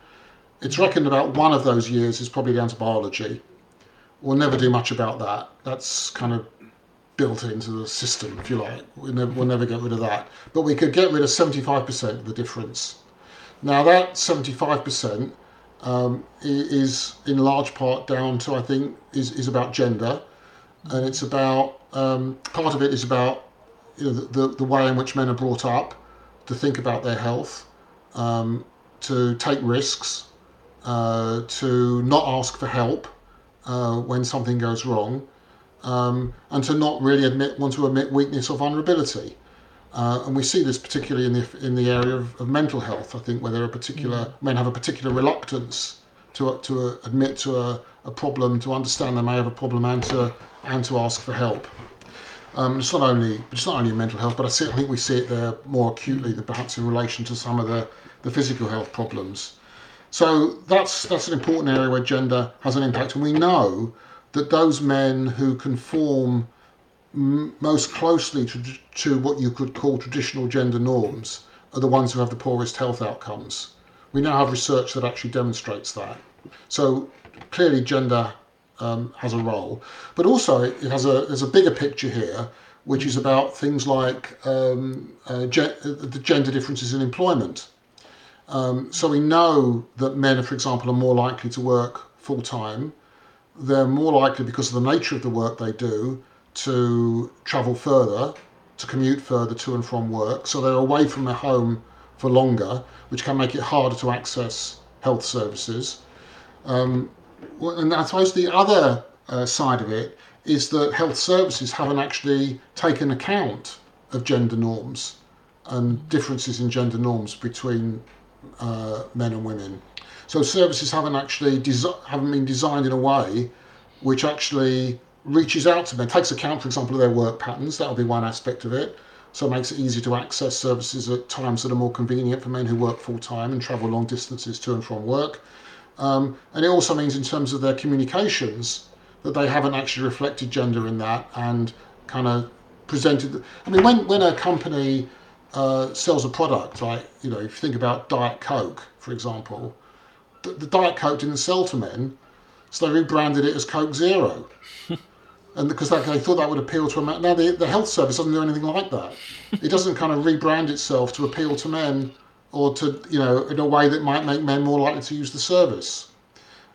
It's reckoned about one of those years is probably down to biology, we'll never do much about that. That's kind of built into the system, if you like. We'll never, we'll never get rid of that. But we could get rid of 75% of the difference. Now, that 75% um, is in large part down to, I think, is, is about gender. And it's about, um, part of it is about you know, the, the, the, way in which men are brought up to think about their health, um, to take risks, uh, to not ask for help uh, when something goes wrong, um, and to not really admit want to admit weakness or vulnerability. Uh, and we see this particularly in the in the area of, of mental health. I think where there are particular mm. men have a particular reluctance to to uh, admit to a, a problem, to understand they may have a problem, and to and to ask for help. Um, it's not only it's not only mental health, but I, see, I think we see it there more acutely than perhaps in relation to some of the, the physical health problems. So that's that's an important area where gender has an impact, and we know that those men who conform most closely to, to what you could call traditional gender norms are the ones who have the poorest health outcomes. We now have research that actually demonstrates that. So clearly, gender um, has a role, but also it has a there's a bigger picture here, which is about things like um, uh, ge- the gender differences in employment. Um, so we know that men, for example, are more likely to work full time. they're more likely, because of the nature of the work they do, to travel further, to commute further to and from work. So they're away from their home for longer, which can make it harder to access health services. Um, and I suppose the other uh, side of it is that health services haven't actually taken account of gender norms and differences in gender norms between uh, men and women. So services haven't actually haven't been designed in a way which actually reaches out to men, takes account, for example, of their work patterns. That'll be one aspect of it. So it makes it easier to access services at times that are more convenient for men who work full time and travel long distances to and from work. Um, and it also means, in terms of their communications, that they haven't actually reflected gender in that and kind of presented. I mean, when, when a company uh, sells a product, like, you know, if you think about Diet Coke, for example, the, the Diet Coke didn't sell to men, so they rebranded it as Coke Zero. and because that, they thought that would appeal to a man. Now, the, the health service doesn't do anything like that. It doesn't kind of rebrand itself to appeal to men or to, you know, in a way that might make men more likely to use the service.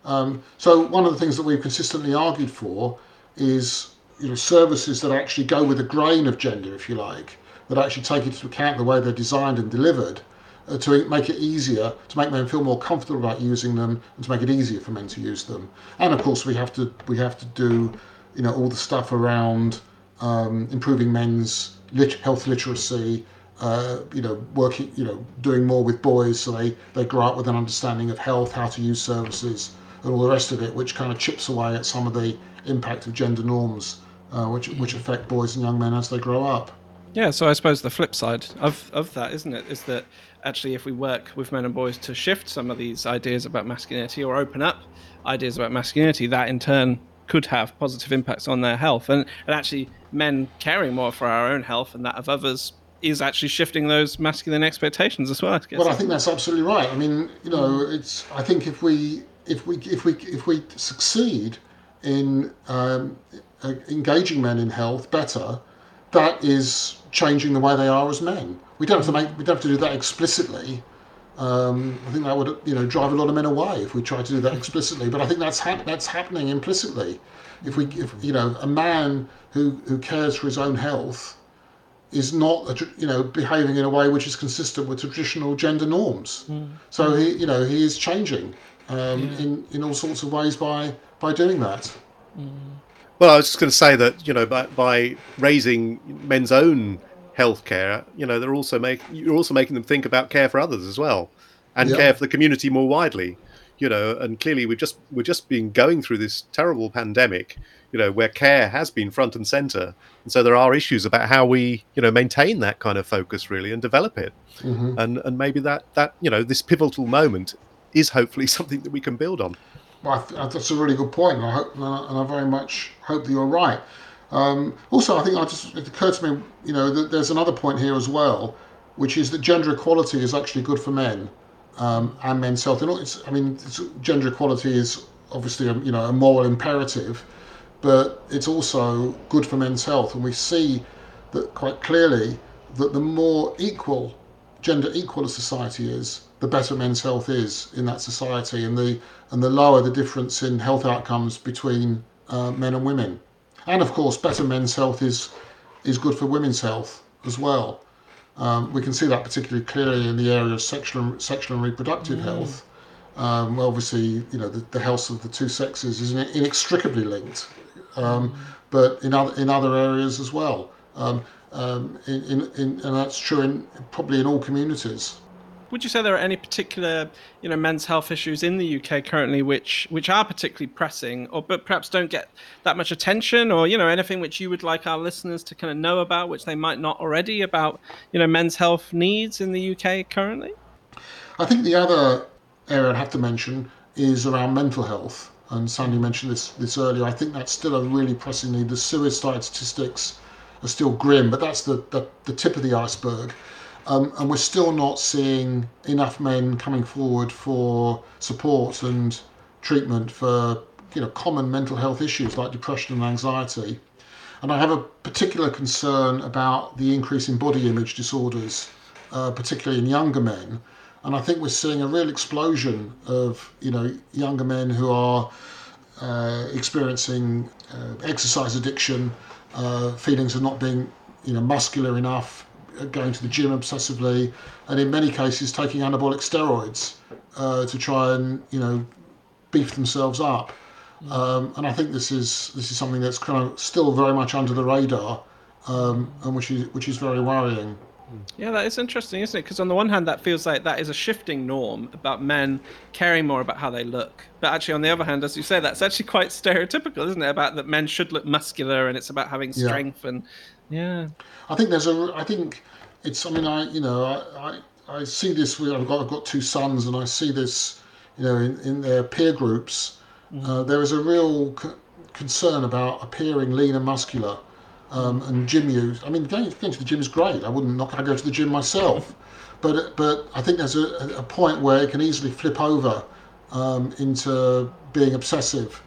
Um, so one of the things that we've consistently argued for is you know services that actually go with a grain of gender, if you like, that actually take into account the way they're designed and delivered uh, to make it easier, to make men feel more comfortable about using them, and to make it easier for men to use them. And of course, we have to we have to do you know all the stuff around um, improving men's lit- health literacy. Uh, you know, working, you know, doing more with boys so they, they grow up with an understanding of health, how to use services, and all the rest of it, which kind of chips away at some of the impact of gender norms, uh, which which affect boys and young men as they grow up. Yeah, so I suppose the flip side of, of that, isn't it, is that actually if we work with men and boys to shift some of these ideas about masculinity or open up ideas about masculinity, that in turn could have positive impacts on their health. And, and actually, men caring more for our own health and that of others is actually shifting those masculine expectations as well. I well, I think that's absolutely right. I mean, you know, it's. I think if we if we if we if we succeed in um, engaging men in health better, that is changing the way they are as men. We don't have to make we don't have to do that explicitly. Um, I think that would you know drive a lot of men away if we try to do that explicitly. But I think that's ha- that's happening implicitly. If we if you know a man who who cares for his own health is not you know behaving in a way which is consistent with traditional gender norms. Mm. So he you know he is changing um, yeah. in in all sorts of ways by by doing that. Mm. Well, I was just going to say that you know by by raising men's own healthcare, you know, they're also make you're also making them think about care for others as well, and yeah. care for the community more widely. You know, and clearly we've just we're just been going through this terrible pandemic, you know, where care has been front and center, and so there are issues about how we, you know, maintain that kind of focus really and develop it, mm-hmm. and and maybe that that you know this pivotal moment is hopefully something that we can build on. That's a really good point, and I hope, and I very much hope that you're right. Um, also, I think I just it occurred to me, you know, that there's another point here as well, which is that gender equality is actually good for men um, and men's health. And it's, I mean, it's, gender equality is obviously a, you know a moral imperative, but it's also good for men's health, and we see that quite clearly that the more equal, gender equal a society is, the better men's health is in that society, and the and the lower the difference in health outcomes between uh, men and women. And of course, better men's health is is good for women's health as well. Um, we can see that particularly clearly in the area of sexual and, sexual and reproductive mm. health. Um, obviously, you know the, the, health of the two sexes is inextricably linked, um, mm. but in other in other areas as well. Um, um, in, in, in, and that's true in probably in all communities would you say there are any particular, you know, men's health issues in the UK currently which which are particularly pressing, or but perhaps don't get that much attention, or you know, anything which you would like our listeners to kind of know about, which they might not already about, you know, men's health needs in the UK currently? I think the other area I'd have to mention is around mental health, and Sandy mentioned this this earlier. I think that's still a really pressing need. The suicide statistics are still grim, but that's the, the, the tip of the iceberg. Um, and we're still not seeing enough men coming forward for support and treatment for you know common mental health issues like depression and anxiety. And I have a particular concern about the increase in body image disorders, uh, particularly in younger men. And I think we're seeing a real explosion of you know younger men who are uh, experiencing uh, exercise addiction, uh, feelings of not being you know muscular enough, going to the gym obsessively, and in many cases taking anabolic steroids uh, to try and you know beef themselves up. Um, and I think this is this is something that's kind of still very much under the radar, um, and which is which is very worrying. Yeah, that is interesting, isn't it? Because on the one hand, that feels like that is a shifting norm about men caring more about how they look. But actually, on the other hand, as you say, that's actually quite stereotypical, isn't it? About that men should look muscular and it's about having strength yeah. and yeah. I think there's a. I think it's. I mean, I you know I I, I see this. With, I've got I've got two sons, and I see this, you know, in, in their peer groups. Mm-hmm. Uh, there is a real c- concern about appearing lean and muscular um, and gym use. I mean, going, going, to the gym is great. I wouldn't not going to go to the gym myself, but but I think there's a, a point where it can easily flip over um, into being obsessive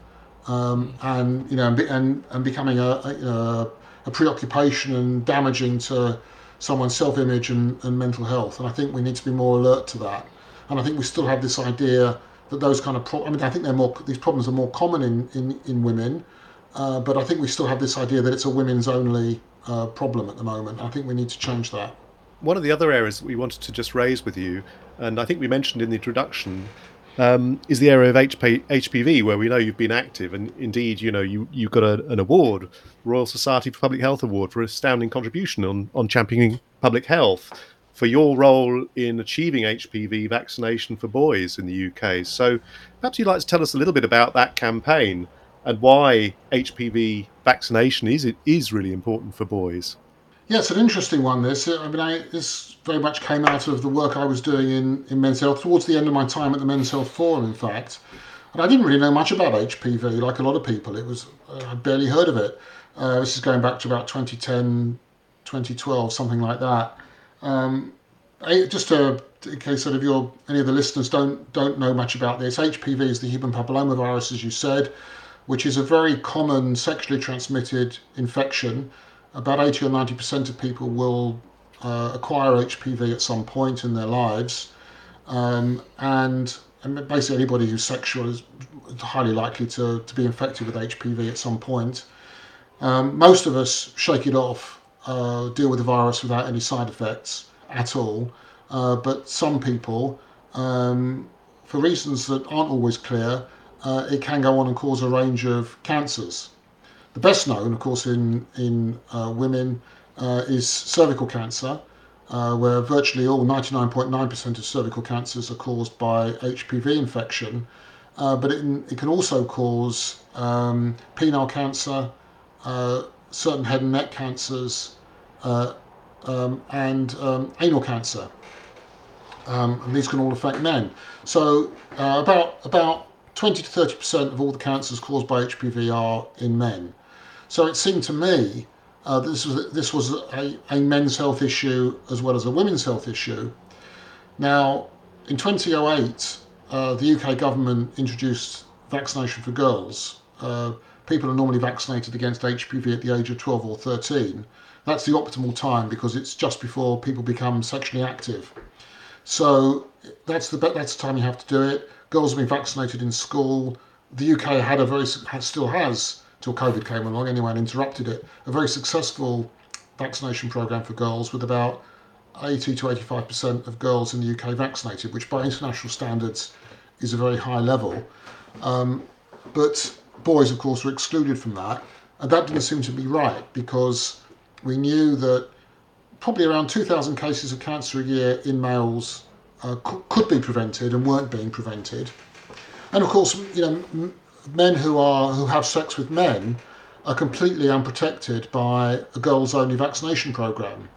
um, and you know and and becoming a, a, a preoccupation and damaging to someone's self-image and, and mental health. And I think we need to be more alert to that. And I think we still have this idea that those kind of pro- I mean, I think they're more these problems are more common in in, in women uh, but I think we still have this idea that it's a women's only uh, problem at the moment. I think we need to change that. One of the other areas we wanted to just raise with you, and I think we mentioned in the introduction, um, is the area of HP, HPV, where we know you've been active, and indeed, you know, you you got a, an award, Royal Society for Public Health Award, for astounding contribution on on championing public health for your role in achieving HPV vaccination for boys in the UK. So, perhaps you'd like to tell us a little bit about that campaign and why HPV vaccination is is really important for boys. Yeah, it's an interesting one. This, I mean, I, this very much came out of the work I was doing in, in men's health towards the end of my time at the Men's Health Forum, in fact. And I didn't really know much about HPV, like a lot of people. It was uh, I barely heard of it. Uh, this is going back to about 2010, 2012, something like that. Um, just to, in case sort of your any of the listeners don't don't know much about this, HPV is the human papillomavirus, as you said which is a very common sexually transmitted infection. About 80 or 90% of people will uh, acquire HPV at some point in their lives. Um, and, and, basically, anybody who's sexual is highly likely to, to be infected with HPV at some point. Um, most of us shake it off, uh, deal with the virus without any side effects at all. Uh, but some people, um, for reasons that aren't always clear, uh, it can go on and cause a range of cancers. The best known, of course, in, in uh, women uh, is cervical cancer, uh, where virtually all 99.9% of cervical cancers are caused by HPV infection. Uh, but it, it, can also cause um, penile cancer, uh, certain head and neck cancers, um, and um, anal cancer. Um, and these can all affect men. So about about 20 to 30% of all the cancers caused by HPV are in men. So it seemed to me uh, this was this was a, a men's health issue as well as a women's health issue. Now, in 2008, uh, the UK government introduced vaccination for girls. Uh, people are normally vaccinated against HPV at the age of 12 or 13. That's the optimal time because it's just before people become sexually active. So that's the that's the time you have to do it girls have been vaccinated in school. The UK had a very still has till COVID came along anyway and interrupted it a very successful vaccination program for girls with about 80 to 85 percent of girls in the UK vaccinated, which by international standards is a very high level. Um, but boys, of course, were excluded from that, and that didn't seem to be right because we knew that probably around 2,000 cases of cancer a year in males uh, could be prevented and weren't being prevented. And of course, you know, men who are who have sex with men are completely unprotected by a girls only vaccination program.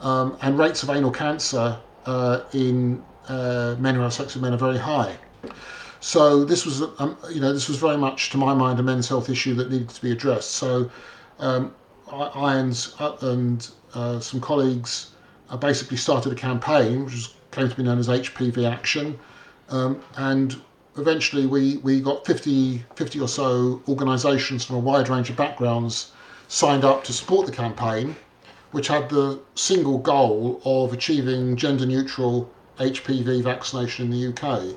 Um, and rates of anal cancer uh, in uh, men who have sex with men are very high. So this was, um, you know, this was very much, to my mind, a men's health issue that needed to be addressed. So um, Irons uh, and uh, some colleagues uh, basically started a campaign, which was came to be known as HPV Action. Um, and eventually we, we got 50, 50 or so organisations from a wide range of backgrounds signed up to support the campaign, which had the single goal of achieving gender neutral HPV vaccination in the UK.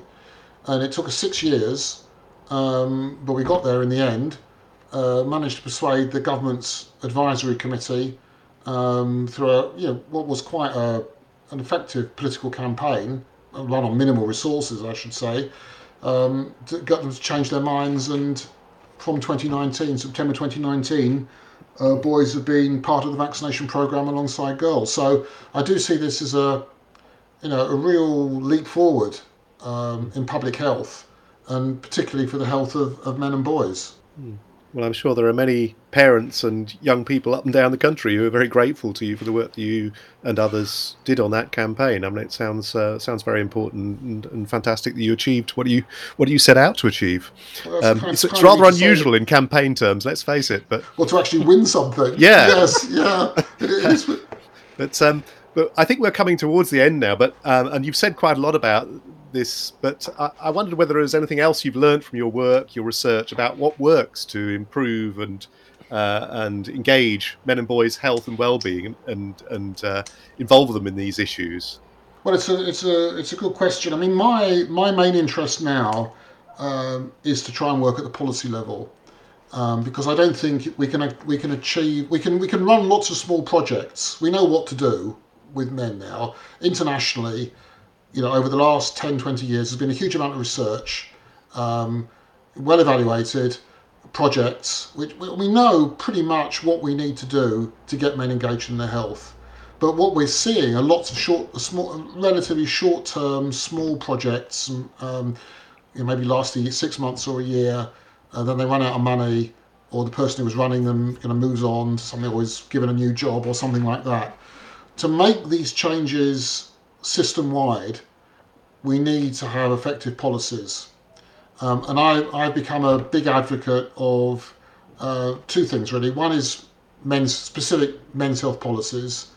And it took us six years, um, but we got there in the end. Uh, managed to persuade the government's advisory committee um, through a, you know, what was quite a, an effective political campaign, run on minimal resources, I should say, um, to get them to change their minds. And from 2019, September 2019, uh, boys have been part of the vaccination program alongside girls. So I do see this as a, you know, a real leap forward um, in public health, and particularly for the health of, of men and boys. Mm. Well, I'm sure there are many parents and young people up and down the country who are very grateful to you for the work that you and others did on that campaign. I mean, it sounds uh, sounds very important and, and, fantastic that you achieved what you what you set out to achieve. Well, um, it's, it's rather unusual in campaign terms, let's face it. But well, to actually win something. Yeah. Yes. Yeah. It is. but um, but I think we're coming towards the end now. But um, and you've said quite a lot about this, but I, I wondered whether there was anything else you've learned from your work, your research about what works to improve and uh, and engage men and boys' health and well-being and and, and uh, involve them in these issues. Well, it's a it's a it's a good question. I mean, my my main interest now um, is to try and work at the policy level. Um, because I don't think we can we can achieve we can we can run lots of small projects. We know what to do with men now internationally you know, over the last 10, 20 years, there's been a huge amount of research, um, well evaluated projects, which we know pretty much what we need to do to get men engaged in their health. But what we're seeing are lots of short, small, relatively short-term, small projects, um, you know, maybe lasting six months or a year, and then they run out of money, or the person who was running them kind of moves on to something, or is given a new job, or something like that. To make these changes system wide, we need to have effective policies. Um, and I, I've become a big advocate of uh, two things really. One is men's specific men's health policies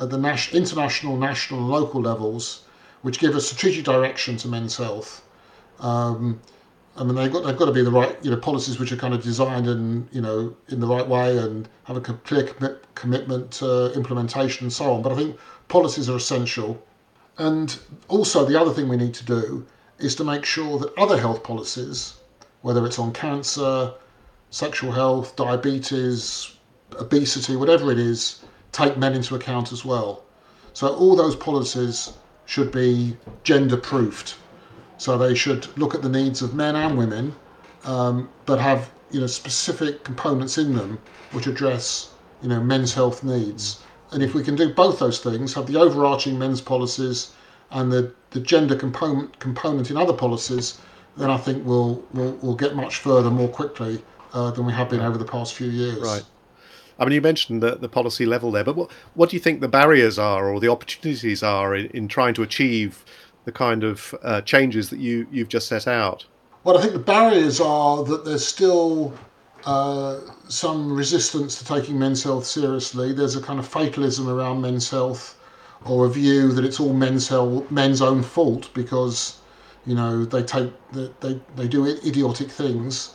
at the nas- international, national, and local levels, which give a strategic direction to men's health. Um, I mean, they've got they've got to be the right you know policies which are kind of designed and you know in the right way and have a clear commi- commitment to implementation and so on. But I think policies are essential. And also, the other thing we need to do is to make sure that other health policies, whether it's on cancer, sexual health, diabetes, obesity, whatever it is, take men into account as well. So, all those policies should be gender proofed. So, they should look at the needs of men and women, um, but have you know specific components in them which address you know men's health needs and if we can do both those things, have the overarching men's policies and the, the gender component component in other policies, then I think we'll we'll, we'll get much further more quickly uh, than we have been over the past few years. Right. I mean, you mentioned the, the policy level there, but what, what do you think the barriers are or the opportunities are in, in trying to achieve the kind of uh, changes that you, you've just set out? Well, I think the barriers are that there's still uh, some resistance to taking men's health seriously. There's a kind of fatalism around men's health, or a view that it's all men's health, men's own fault because, you know, they take they they do idiotic things.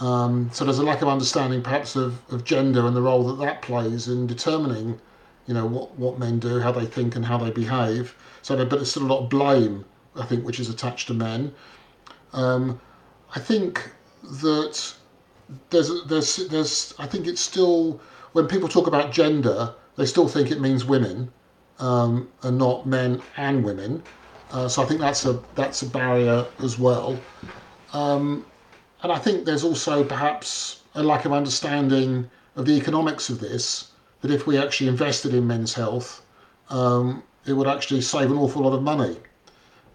Um, so there's a lack of understanding, perhaps, of, of gender and the role that that plays in determining, you know, what what men do, how they think, and how they behave. So, but there's still a lot of blame, I think, which is attached to men. Um, I think that there's there's there's I think it's still when people talk about gender, they still think it means women um, and not men and women. Uh, so I think that's a that's a barrier as well. Um, and I think there's also perhaps a lack of understanding of the economics of this. That if we actually invested in men's health, um, it would actually save an awful lot of money.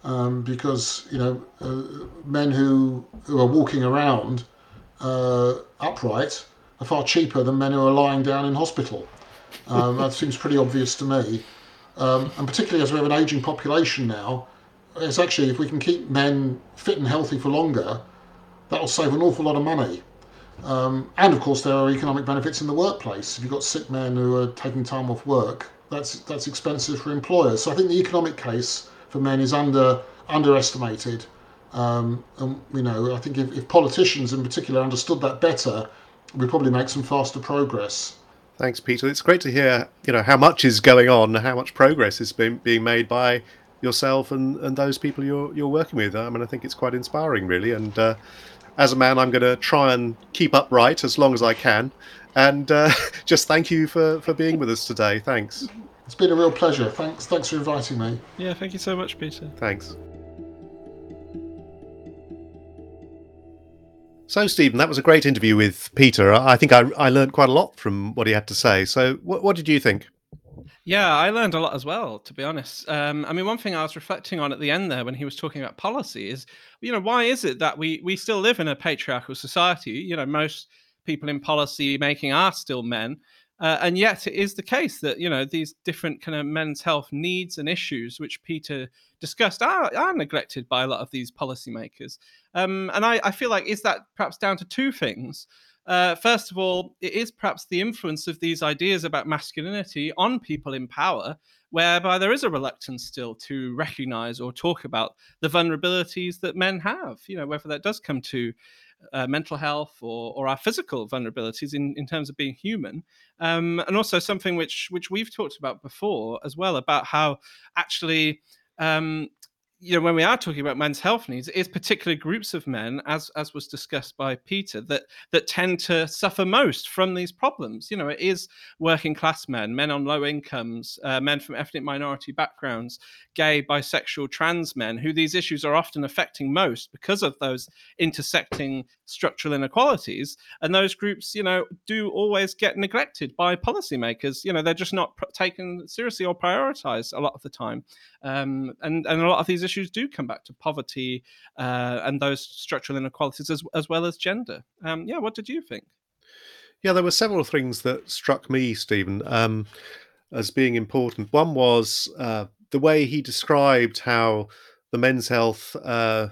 Um, because you know uh, men who who are walking around uh, upright are far cheaper than men who are lying down in hospital. Um, that seems pretty obvious to me. Um, and particularly as we have an ageing population now, it's actually, if we can keep men fit and healthy for longer, that will save an awful lot of money. Um, and of course, there are economic benefits in the workplace. If you've got sick men who are taking time off work, that's that's expensive for employers. So I think the economic case for men is under underestimated. Um, and you know, I think if, if politicians in particular understood that better, we'd probably make some faster progress. Thanks, Peter. It's great to hear, you know, how much is going on, how much progress is being being made by yourself and, and those people you're you're working with. I mean, I think it's quite inspiring, really. And uh, as a man, I'm going to try and keep upright as long as I can. And uh, just thank you for, for being with us today. Thanks. It's been a real pleasure. Thanks. Thanks for inviting me. Yeah, thank you so much, Peter. Thanks. So, Stephen, that was a great interview with Peter. I think I, I learned quite a lot from what he had to say. So, what, what did you think? Yeah, I learned a lot as well, to be honest. Um, I mean, one thing I was reflecting on at the end there when he was talking about policy is, you know, why is it that we we still live in a patriarchal society? You know, most people in policy making are still men, uh, and yet it is the case that you know these different kind of men's health needs and issues, which Peter discussed, are, are neglected by a lot of these policymakers. Um, and I, I feel like is that perhaps down to two things. Uh, first of all, it is perhaps the influence of these ideas about masculinity on people in power, whereby there is a reluctance still to recognize or talk about the vulnerabilities that men have, you know, whether that does come to uh, mental health or, or our physical vulnerabilities in, in terms of being human. Um, and also something which, which we've talked about before as well, about how actually um, you know when we are talking about men's health needs it is particular groups of men as as was discussed by peter that that tend to suffer most from these problems. You know it is working class men men on low incomes uh, men from ethnic minority backgrounds gay bisexual trans men who these issues are often affecting most because of those intersecting structural inequalities. And those groups you know do always get neglected by policymakers. You know they're just not taken seriously or prioritized a lot of the time. Um, and and a lot of these issues do come back to poverty uh, and those structural inequalities as, as well as gender. Um, yeah, what did you think? Yeah, there were several things that struck me, Stephen, um, as being important. One was uh, the way he described how the men's health uh,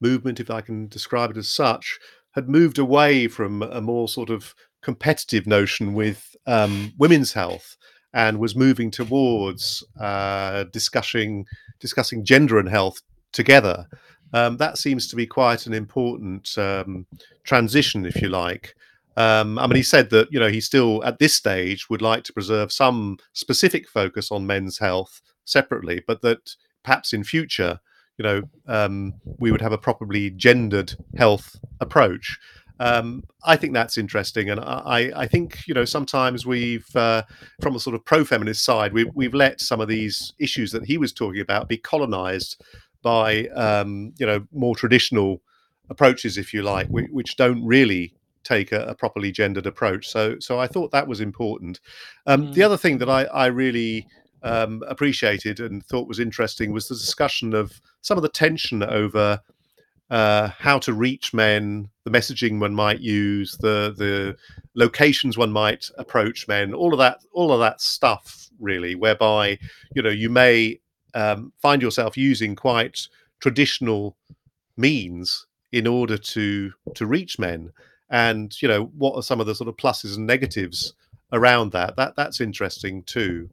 movement, if I can describe it as such, had moved away from a more sort of competitive notion with um, women's health and was moving towards uh, discussing discussing gender and health together. Um, that seems to be quite an important um, transition, if you like. Um, I mean, he said that you know he still at this stage would like to preserve some specific focus on men's health separately, but that perhaps in future, you know, um, we would have a properly gendered health approach. Um, I think that's interesting, and I, I think you know sometimes we've, uh, from a sort of pro-feminist side, we've we've let some of these issues that he was talking about be colonized by um, you know more traditional approaches, if you like, which, which don't really take a, a, properly gendered approach. So so I thought that was important. Um, mm. The other thing that I I really um, appreciated and thought was interesting was the discussion of some of the tension over uh, how to reach men, the messaging one might use, the the locations one might approach men, all of that, all of that stuff, really, whereby you know you may um, find yourself using quite traditional means in order to to reach men, and you know what are some of the sort of pluses and negatives around that. That that's interesting too.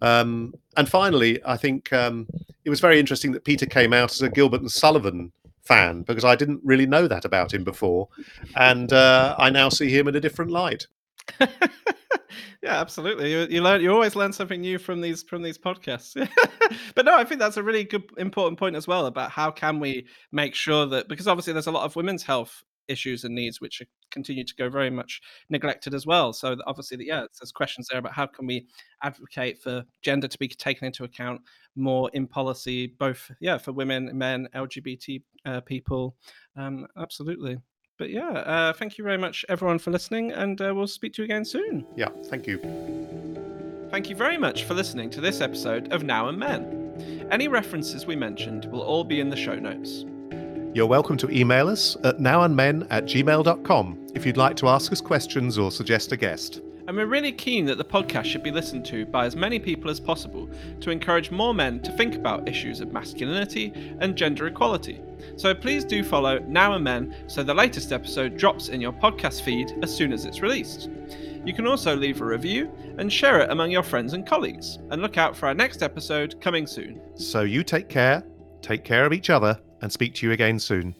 Um, and finally, I think um, it was very interesting that Peter came out as a Gilbert and Sullivan fan because I didn't really know that about him before, and uh, I now see him in a different light. yeah, absolutely. You, you learn. You always learn something new from these from these podcasts. but no, I think that's a really good, important point as well about how can we make sure that because obviously there's a lot of women's health issues and needs which continue to go very much neglected as well. So obviously, the yeah, there's questions there about how can we advocate for gender to be taken into account more in policy, both yeah for women, men, LGBT uh, people. Um, absolutely. But yeah, uh, thank you very much, everyone, for listening, and uh, we'll speak to you again soon. Yeah, thank you. Thank you very much for listening to this episode of Now and Men. Any references we mentioned will all be in the show notes. You're welcome to email us at nowandmen at gmail.com if you'd like to ask us questions or suggest a guest. And we're really keen that the podcast should be listened to by as many people as possible to encourage more men to think about issues of masculinity and gender equality. So please do follow Now and Men so the latest episode drops in your podcast feed as soon as it's released. You can also leave a review and share it among your friends and colleagues. And look out for our next episode coming soon. So you take care, take care of each other, and speak to you again soon.